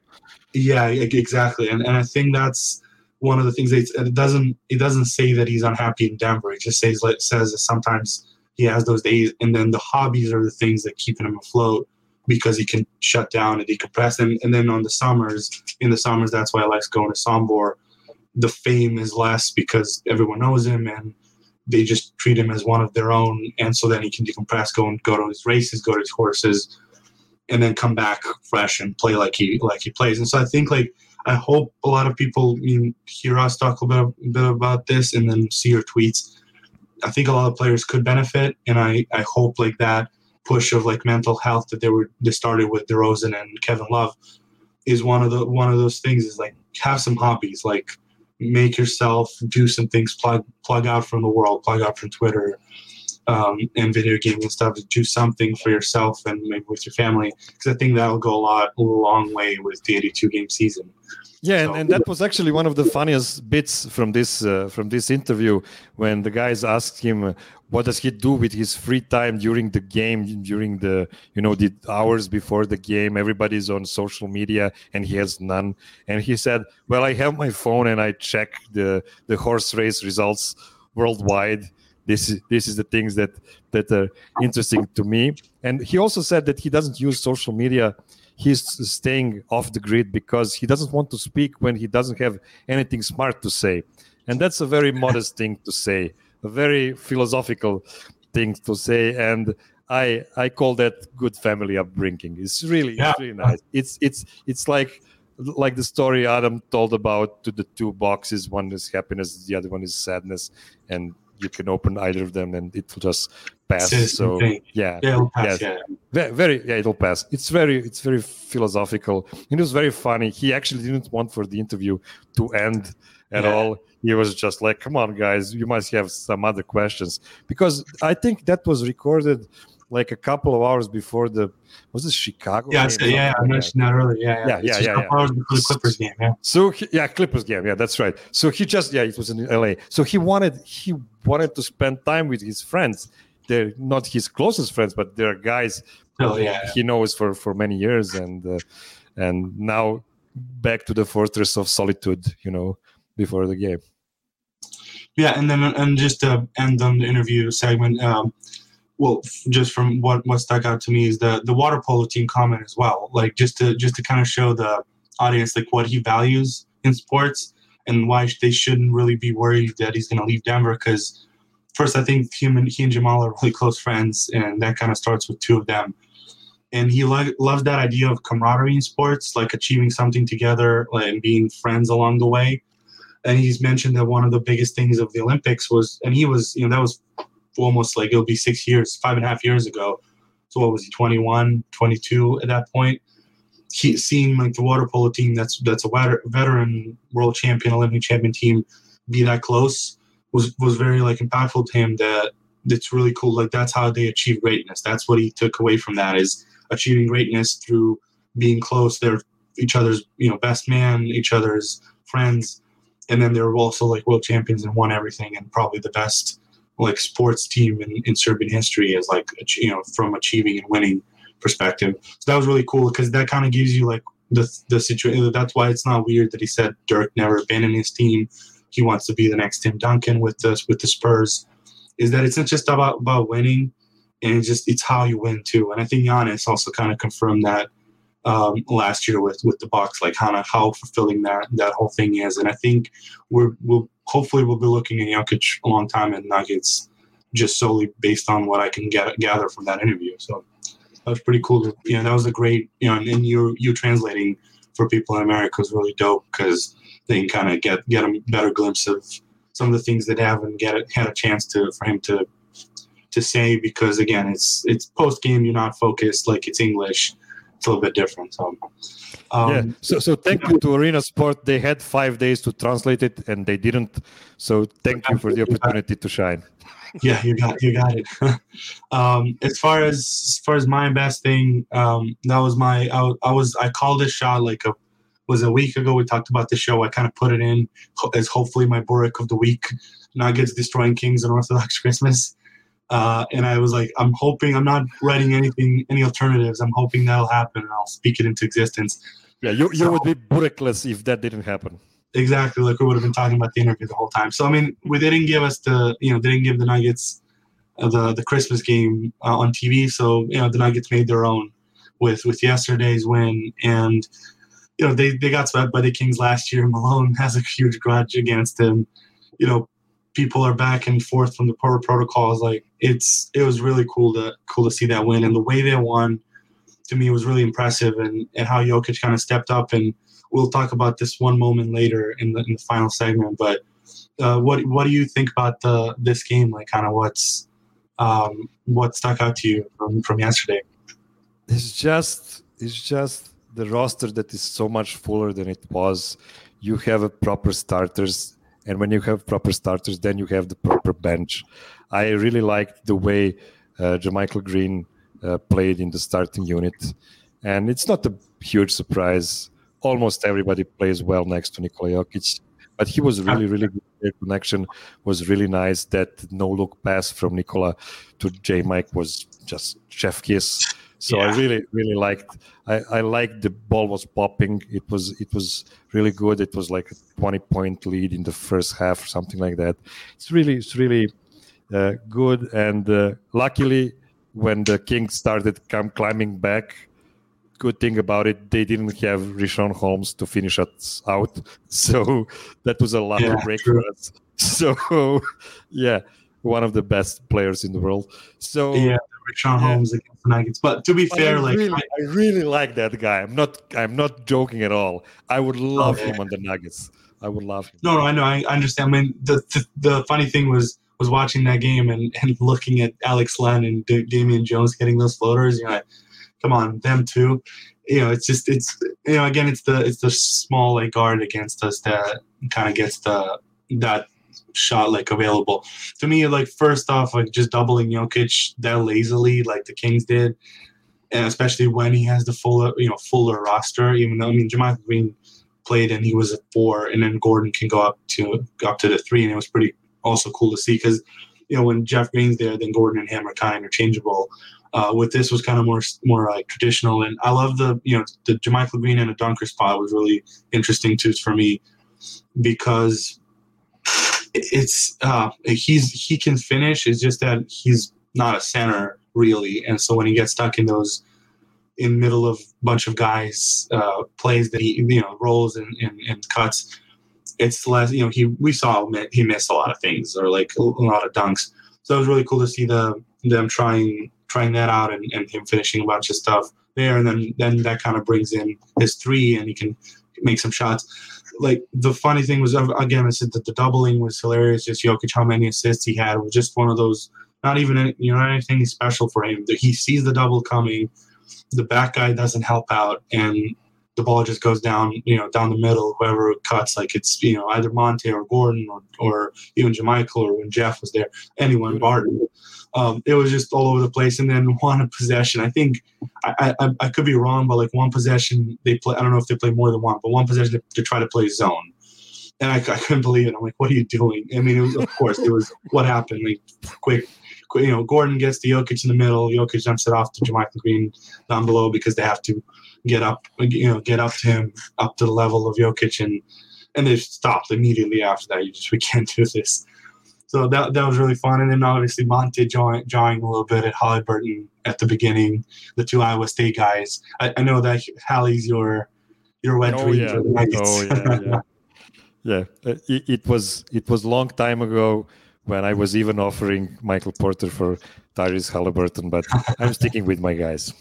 yeah exactly and, and i think that's one of the things that it doesn't it doesn't say that he's unhappy in Denver. It just says it says that sometimes he has those days, and then the hobbies are the things that keeping him afloat because he can shut down and decompress. And, and then on the summers, in the summers, that's why I like going to Sombor. The fame is less because everyone knows him and they just treat him as one of their own. And so then he can decompress, go and go to his races, go to his horses, and then come back fresh and play like he like he plays. And so I think like I hope a lot of people hear us talk a bit, a bit about this and then see your tweets. I think a lot of players could benefit, and I, I hope like that push of like mental health that they were they started with DeRozan and Kevin Love is one of the one of those things is like have some hobbies like make yourself do some things plug plug out from the world plug out from Twitter um, and video gaming and stuff to do something for yourself and maybe with your family because I think that'll go a lot a long way with the 82 game season. Yeah, and, and that was actually one of the funniest bits from this uh, from this interview when the guys asked him uh, what does he do with his free time during the game, during the you know the hours before the game. Everybody's on social media and he has none. And he said, "Well, I have my phone and I check the the horse race results worldwide." This is this is the things that that are interesting to me. And he also said that he doesn't use social media he's staying off the grid because he doesn't want to speak when he doesn't have anything smart to say. And that's a very modest thing to say, a very philosophical thing to say. And I I call that good family upbringing. It's really yeah. it's really nice. It's it's it's like like the story Adam told about to the two boxes. One is happiness, the other one is sadness, and you can open either of them and it will just pass. So yeah, yeah, pass, yeah. Very, very, yeah, it'll pass. It's very, it's very philosophical. It was very funny. He actually didn't want for the interview to end at yeah. all. He was just like, "Come on, guys, you must have some other questions," because I think that was recorded like a couple of hours before the was it Chicago? Yeah, so, yeah, I mentioned that earlier. Yeah, yeah, yeah, yeah. yeah, yeah. hours before the Clippers game. Yeah. So he, yeah, Clippers game. Yeah, that's right. So he just yeah, it was in LA. So he wanted he wanted to spend time with his friends. They're not his closest friends, but they're guys oh, yeah. he knows for for many years, and uh, and now back to the fortress of solitude. You know, before the game. Yeah, and then and just to end on the interview segment. Um, well, just from what what stuck out to me is the the water polo team comment as well. Like just to just to kind of show the audience like what he values in sports and why they shouldn't really be worried that he's going to leave Denver. Because first, I think him and he and Jamal are really close friends, and that kind of starts with two of them. And he lo- loves that idea of camaraderie in sports, like achieving something together and being friends along the way. And he's mentioned that one of the biggest things of the Olympics was, and he was, you know, that was almost like it'll be six years, five and a half years ago. So what was he, 21, 22 at that point? He seeing like the water polo team that's that's a veteran world champion, Olympic champion team be that close was was very like impactful to him. That it's really cool. Like that's how they achieve greatness. That's what he took away from that is achieving greatness through being close. They're each other's you know best man, each other's friends, and then they were also like world champions and won everything and probably the best like sports team in, in Serbian history as like you know from achieving and winning perspective. So that was really cool because that kind of gives you like the the situation. That's why it's not weird that he said Dirk never abandoned his team. He wants to be the next Tim Duncan with the with the Spurs. Is that it's not just about about winning, and it's just it's how you win too. And I think Giannis also kind of confirmed that um, last year with with the Bucks, like of how fulfilling that that whole thing is. And I think we're we'll hopefully we'll be looking at Jokic a long time in Nuggets, just solely based on what I can get gather from that interview. So that was pretty cool. You know, that was a great you know, and, and you you translating for people in America was really dope because they can kind of get get a better glimpse of some of the things that haven't get had a chance to for him to to say because again it's it's post game you're not focused like it's English it's a little bit different. So, um, yeah. So, so thank you to Arena Sport. They had five days to translate it, and they didn't. So, thank you for the opportunity to shine. Yeah, you got you got it. um, as far as as far as my best thing, um, that was my I, I was I called this shot like a was a week ago. We talked about the show. I kind of put it in as hopefully my Burek of the week. Nuggets destroying Kings and Orthodox Christmas. Uh, and I was like, I'm hoping I'm not writing anything, any alternatives. I'm hoping that'll happen, and I'll speak it into existence. Yeah, you, you so, would be Burekless if that didn't happen. exactly like we would have been talking about the interview the whole time. So I mean, we didn't give us the you know they didn't give the Nuggets uh, the the Christmas game uh, on TV, so you know the Nuggets made their own with with yesterday's win and. You know they, they got swept by the Kings last year. Malone has a huge grudge against him. You know people are back and forth from the protocols. Like it's it was really cool to cool to see that win and the way they won to me was really impressive and, and how Jokic kind of stepped up and we'll talk about this one moment later in the in the final segment. But uh, what what do you think about the this game? Like kind of what's um, what stuck out to you from, from yesterday? It's just it's just the roster that is so much fuller than it was. You have a proper starters and when you have proper starters, then you have the proper bench. I really liked the way uh, JaMychal Green uh, played in the starting unit, and it's not a huge surprise. Almost everybody plays well next to Nikola Jokic, but he was really, really good. Their connection was really nice. That no look pass from Nikola to J Mike was just chef kiss. So yeah. I really, really liked. I, I liked the ball was popping. It was it was really good. It was like a twenty point lead in the first half, or something like that. It's really it's really uh, good. And uh, luckily, when the Kings started come climbing back, good thing about it, they didn't have Richaun Holmes to finish us out. So that was a lucky yeah, break true. for us. So yeah, one of the best players in the world. So yeah, Yeah. Holmes against the Nuggets. But to be but fair, I like really, I, really like that guy. I'm not I'm not joking at all. I would oh, love oh, him on the Nuggets. I would love him. No, no, I know. I understand. I mean, the the, the funny thing was was watching that game and, and looking at Alex Len and D- Damian Jones getting those floaters. You know, come on, them too. You know, it's just it's you know again it's the it's the small like guard against us that kind of gets the that shot like available. To me, like first off, like just doubling Jokic that lazily, like the Kings did, and especially when he has the fuller, you know, fuller roster. Even though I mean, JaMychal Green played and he was a four, and then Gordon can go up to up to the three, and it was pretty also cool to see because you know when Jeff Green's there, then Gordon and him are kind of interchangeable. Uh, with this was kind of more more like traditional, and I love the you know the JaMychal Green in a dunker spot was really interesting too for me because it's uh, he's he can finish. It's just that he's not a center really, and so when he gets stuck in those in middle of bunch of guys uh, plays that he you know rolls and, and, and cuts, it's less you know he we saw he missed a lot of things or like a, lot of dunks. So it was really cool to see the them trying trying that out and, and him finishing a bunch of stuff there, and then then that kind of brings in his three, and he can make some shots like the funny thing was uh, again, I said that the doubling was hilarious. Just Jokic, how many assists he had was just one of those. Not even you know anything special for him. He sees the double coming, the back guy doesn't help out, and the ball just goes down, you know, down the middle. Whoever cuts, like it's you know either Monte or Gordon or, or even JaMychal or when Jeff was there, anyone Barton. Um, it was just all over the place. And then one possession, I think I, I, I, could be wrong, but like one possession they play. I don't know if they play more than one, but one possession to, to try to play zone. And I, I, couldn't believe it. I'm like, what are you doing? I mean, was, of course, it was what happened. Like, quick, quick, you know, Gordon gets the Jokic in the middle. Jokic jumps it off to JaMychal Green down below because they have to get up, you know, get up to him, up to the level of Jokic, and and they stopped immediately after that. You just we can't do this. So that that was really fun. And then obviously Monte jawing, jawing a little bit at Haliburton at the beginning, the two Iowa State guys. I, I know that Hallie's your your wet oh, dream yeah. Oh yeah, yeah. yeah. It, it was it was long time ago when I was even offering Michael Porter for Tyrese Haliburton, but I'm sticking with my guys.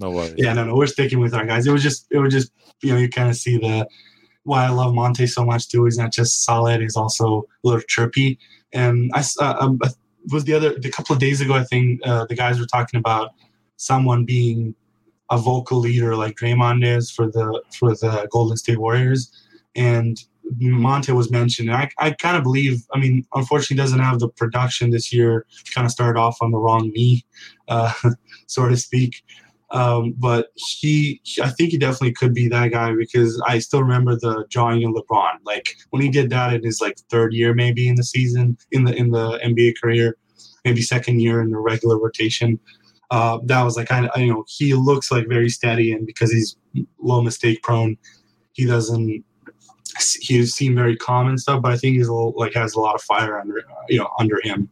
No worries. Yeah, no, no, we're sticking with our guys. It was just, it was just, you know, you kind of see the why I love Monte so much too. He's not just solid; he's also a little chirpy. And I, uh, um, was the other a couple of days ago. I think uh, the guys were talking about someone being a vocal leader like Draymond is for the for the Golden State Warriors, and Monte was mentioned. I, I kind of believe. I mean, unfortunately, doesn't have the production this year. Kind of started off on the wrong knee, uh, so to speak. Um, but he, I think he definitely could be that guy because I still remember the drawing of LeBron. Like when he did that in his like third year, maybe in the season, in the in the NBA career, maybe second year in the regular rotation. Uh, that was like I, you know he looks like very steady and because he's low mistake prone, he doesn't he seemed very calm and stuff, but I think he's little, like has a lot of fire under you know under him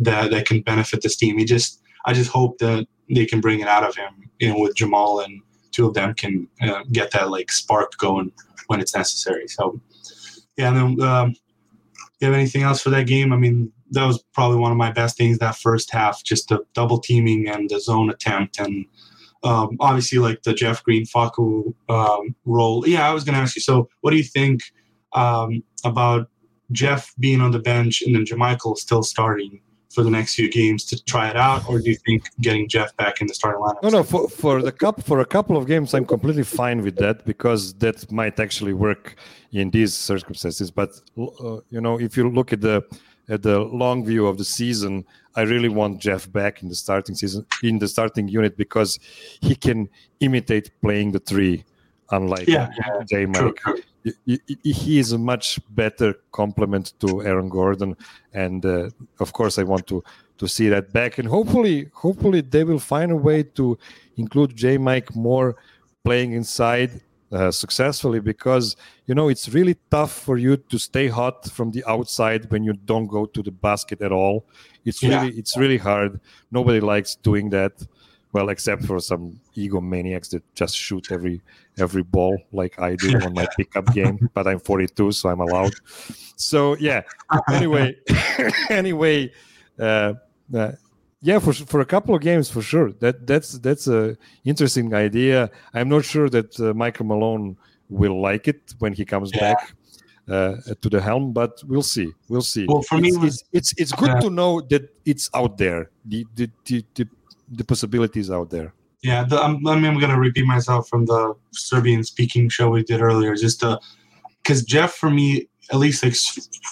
that that can benefit this team. He just I just hope that they can bring it out of him, you know, with Jamal and two of them can uh, get that like spark going when it's necessary. So yeah, and then um, you have anything else for that game? I mean, that was probably one of my best things that first half, just the double teaming and the zone attempt and um, obviously like the Jeff Green Facu um, role. Yeah, I was going to ask you. So, what do you think um, about Jeff being on the bench and then JaMychal still starting for the next few games to try it out, or do you think getting Jeff back in the starting lineup? No, no. For for the cup for a couple of games, I'm completely fine with that because that might actually work in these circumstances. But uh, you know, if you look at the at the long view of the season, I really want Jeff back in the starting season in the starting unit because he can imitate playing the three, unlike yeah, J Mike. He is a much better complement to Aaron Gordon, and uh, of course, I want to to see that back. And hopefully, hopefully, they will find a way to include J Mike more playing inside uh, successfully because you know it's really tough for you to stay hot from the outside when you don't go to the basket at all it's yeah. really it's really hard nobody likes doing that well except for some egomaniacs that just shoot every every ball like i do on my pickup game but i'm 42 so i'm allowed so yeah anyway anyway uh, uh, yeah, for for a couple of games for sure. That that's that's a interesting idea. I'm not sure that uh, Michael Malone will like it when he comes yeah. back uh, to the helm, but we'll see. We'll see. Well, for it's, me, it's, it's, it's good to know that it's out there. The the the, the, the possibilities out there. Yeah, the, I'm, I mean, I'm going to repeat myself from the Serbian speaking show we did earlier. Just because Jeff, for me, at least like,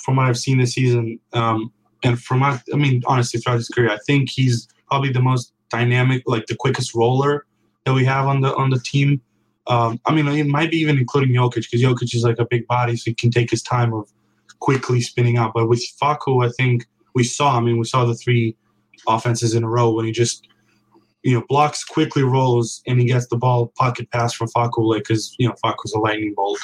from what I've seen this season, um, and from I mean, honestly, throughout his career, I think he's probably the most dynamic, like the quickest roller that we have on the on the team. Um, I mean, it might be even including Jokic because Jokic is like a big body, so he can take his time of quickly spinning out. But with Facu, I think we saw. I mean, we saw the three offenses in a row when he just you know blocks quickly rolls and he gets the ball pocket pass from Facu like because you know Facu's a lightning bolt.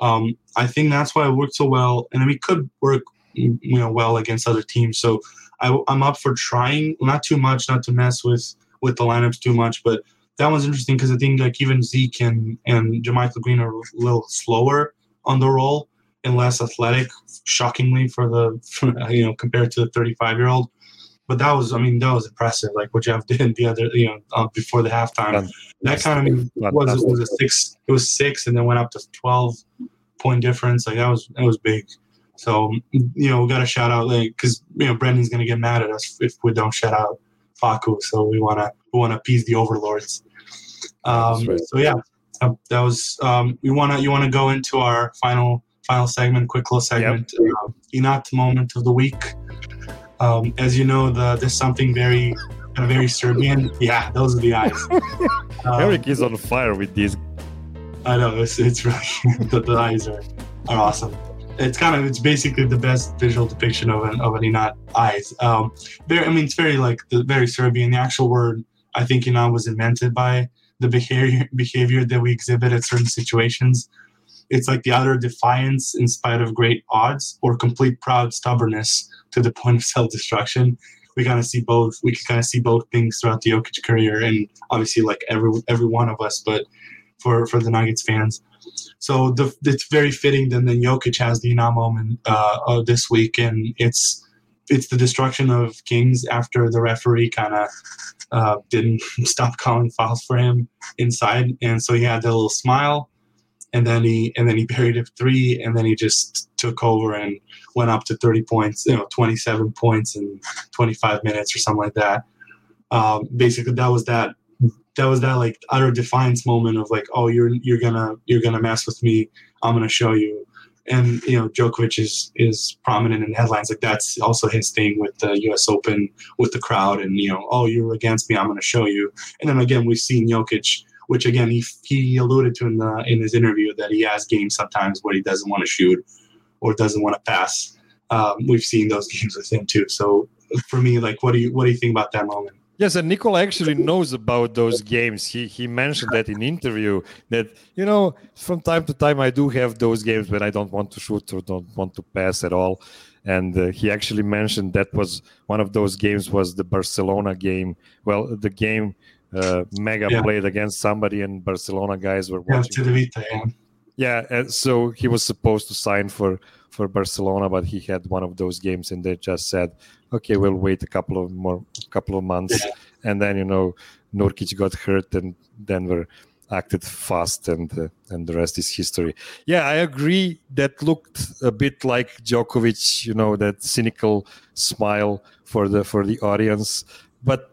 Um, I think that's why it worked so well, and I mean, could work you know well against other teams. So I, am up for trying, not too much, not to mess with with the lineups too much, but that was interesting because I think like even Zeke and and JaMychal Green are a little slower on the roll and less athletic, shockingly for the for, you know compared to the 35 year old. But that was, I mean, that was impressive. Like what Jeff did the other, you know, uh, before the halftime. that kind of was it was a six. It was six, and then went up to 12 point difference. Like that was that was big. So you know, we got to shout out like because you know Brendan's gonna get mad at us if we don't shout out Facu. So we wanna we wanna appease the overlords. Um, right. So yeah, that was um, we wanna you wanna go into our final final segment, quick little segment, yep. uh, Inat moment of the week. Um, as you know, the there's something very kind of very Serbian. Yeah, those are the eyes. um, Eric is on fire with these. I know it's it's really the, the eyes are are awesome it's kind of it's basically the best visual depiction of an of an Inat eyes. Um, very, I mean, it's very like the very Serbian. The actual word I think Inat was invented by the behavior behavior that we exhibit at certain situations. It's like the utter defiance in spite of great odds, or complete proud stubbornness to the point of self-destruction. We kind of see both. We can kind of see both things throughout the Jokic career, and obviously, like every every one of us. But for for the Nuggets fans, so the, it's very fitting that then Jokic has the Inat moment uh, this week, and it's it's the destruction of Kings after the referee kind of uh, didn't stop calling fouls for him inside, and so he had that little smile, and then he and then he buried it three, and then he just took over and went up to 30 points, you know, 27 points in 25 minutes or something like that. Um, basically, that was that that was that like utter defiance moment of like, oh, you're you're gonna you're gonna mess with me. I'm gonna show you. And you know, Djokovic is is prominent in headlines. Like that's also his thing with the U.S. Open with the crowd, and you know, oh, you're against me. I'm gonna show you. And then again, we've seen Jokic, which again he he alluded to in the in his interview that he has games sometimes where he doesn't want to shoot or doesn't want to pass. Um, we've seen those games with him too. So for me, like, what do you what do you think about that moment? Yes, and Nikola actually knows about those games. He he mentioned that in interview that you know from time to time I do have those games when I don't want to shoot or don't want to pass at all. And uh, he actually mentioned that was one of those games was the Barcelona game. Well, the game uh, Mega yeah. played against somebody, and Barcelona guys were watching. Yeah, Vita, yeah. Yeah, and so he was supposed to sign for for Barcelona, but he had one of those games, and they just said, "Okay, we'll wait a couple of more, couple of months," yeah. and then you know Nurkic got hurt, and Denver acted fast, and uh, and the rest is history. Yeah, I agree. That looked a bit like Djokovic, you know, that cynical smile for the for the audience, but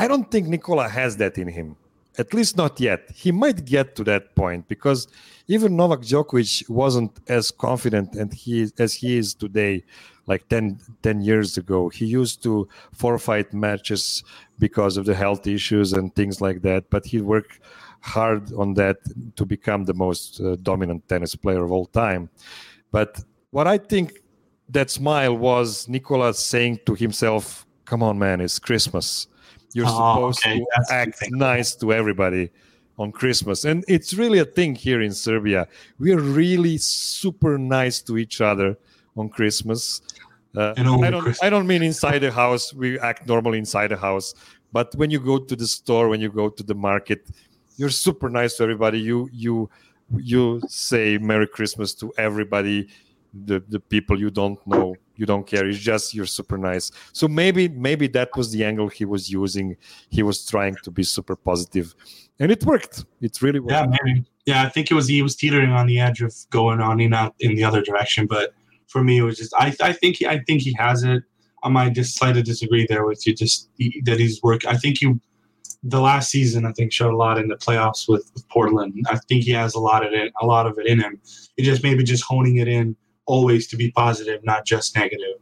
I don't think Nikola has that in him. At least not yet. He might get to that point because even Novak Djokovic wasn't as confident and he as he is today, like 10, 10 years ago. He used to forfeit matches because of the health issues and things like that. But he worked hard on that to become the most uh, dominant tennis player of all time. But what I think that smile was Nicolas saying to himself, "Come on, man, it's Christmas." You're oh, supposed okay. to That's act nice to everybody on Christmas. And it's really a thing here in Serbia. We are really super nice to each other on Christmas. Uh, I don't Christmas. I don't mean inside the house. We act normally inside the house. But when you go to the store, when you go to the market, you're super nice to everybody. You you you say Merry Christmas to everybody, the, the people you don't know you don't care. It's just you're super nice. So maybe maybe that was the angle he was using. He was trying to be super positive. And it worked. It really worked. Yeah maybe. Yeah i think it was he was teetering on the edge of going on and out in the other direction. But for me it was just i i think he, i think he has it. I might just slightly disagree there with you just he, that he's work i think you the last season I think showed a lot in the playoffs with, with Portland. I think he has a lot of it, a lot of it in him. It just maybe just honing it in always to be positive, not just negative.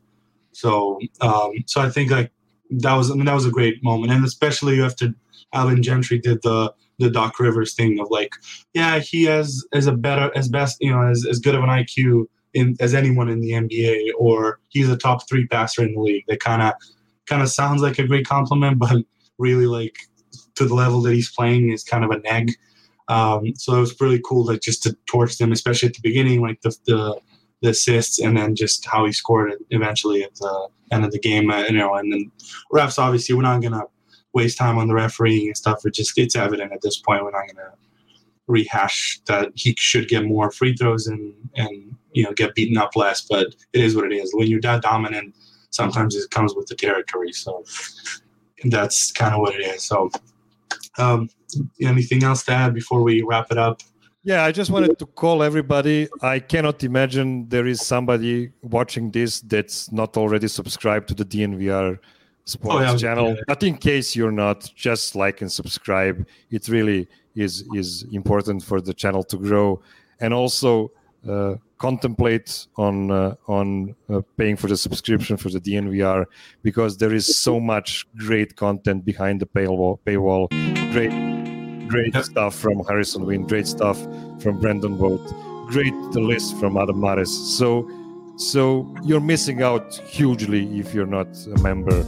So, um, so I think like that was I mean, that was a great moment, and especially after Alvin Gentry did the the Doc Rivers thing of like, yeah, he has as a better as best you know as, as good of an IQ in as anyone in the NBA, or he's a top three passer in the league. That kind of kind of sounds like a great compliment, but really like to the level that he's playing is kind of a neg. Um, so it was really cool, like just to torch them, especially at the beginning, like the the the assists and then just how he scored it eventually at the end of the game. Uh, you know, and then refs obviously we're not gonna waste time on the refereeing and stuff. It just it's evident at this point. We're not gonna rehash that he should get more free throws and and you know get beaten up less. But it is what it is. When you're that dominant, sometimes it comes with the territory. So that's kind of what it is. So. Um, anything else to add before we wrap it up? Yeah, I just wanted to call everybody. I cannot imagine there is somebody watching this that's not already subscribed to the DNVR sports oh, yeah, channel. Yeah. But in case you're not, just like and subscribe. It really is is important for the channel to grow, and also uh, contemplate on uh, on uh, paying for the subscription for the DNVR because there is so much great content behind the paywall. Paywall, great great stuff from Harrison Wind, great stuff from Brendan Vogt, great the list from Adam Mares. So, so you're missing out hugely if you're not a member.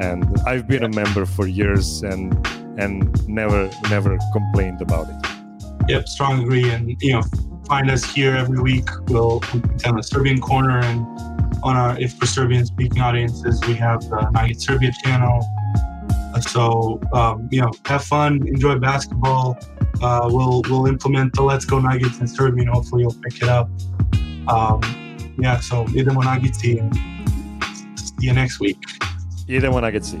And I've been a member for years and and never never complained about it. Yep, strong agree. And you know, find us here every week. We'll on the Serbian corner and on our if for Serbian speaking audiences, we have the Night Serbia channel so um, you know, have fun, enjoy basketball. Uh, we'll we'll implement the Let's Go Nuggets and Serbian. Hopefully, you'll pick it up. Um, yeah, so idemo Nuggets and see you next week. Idemo Nuggets.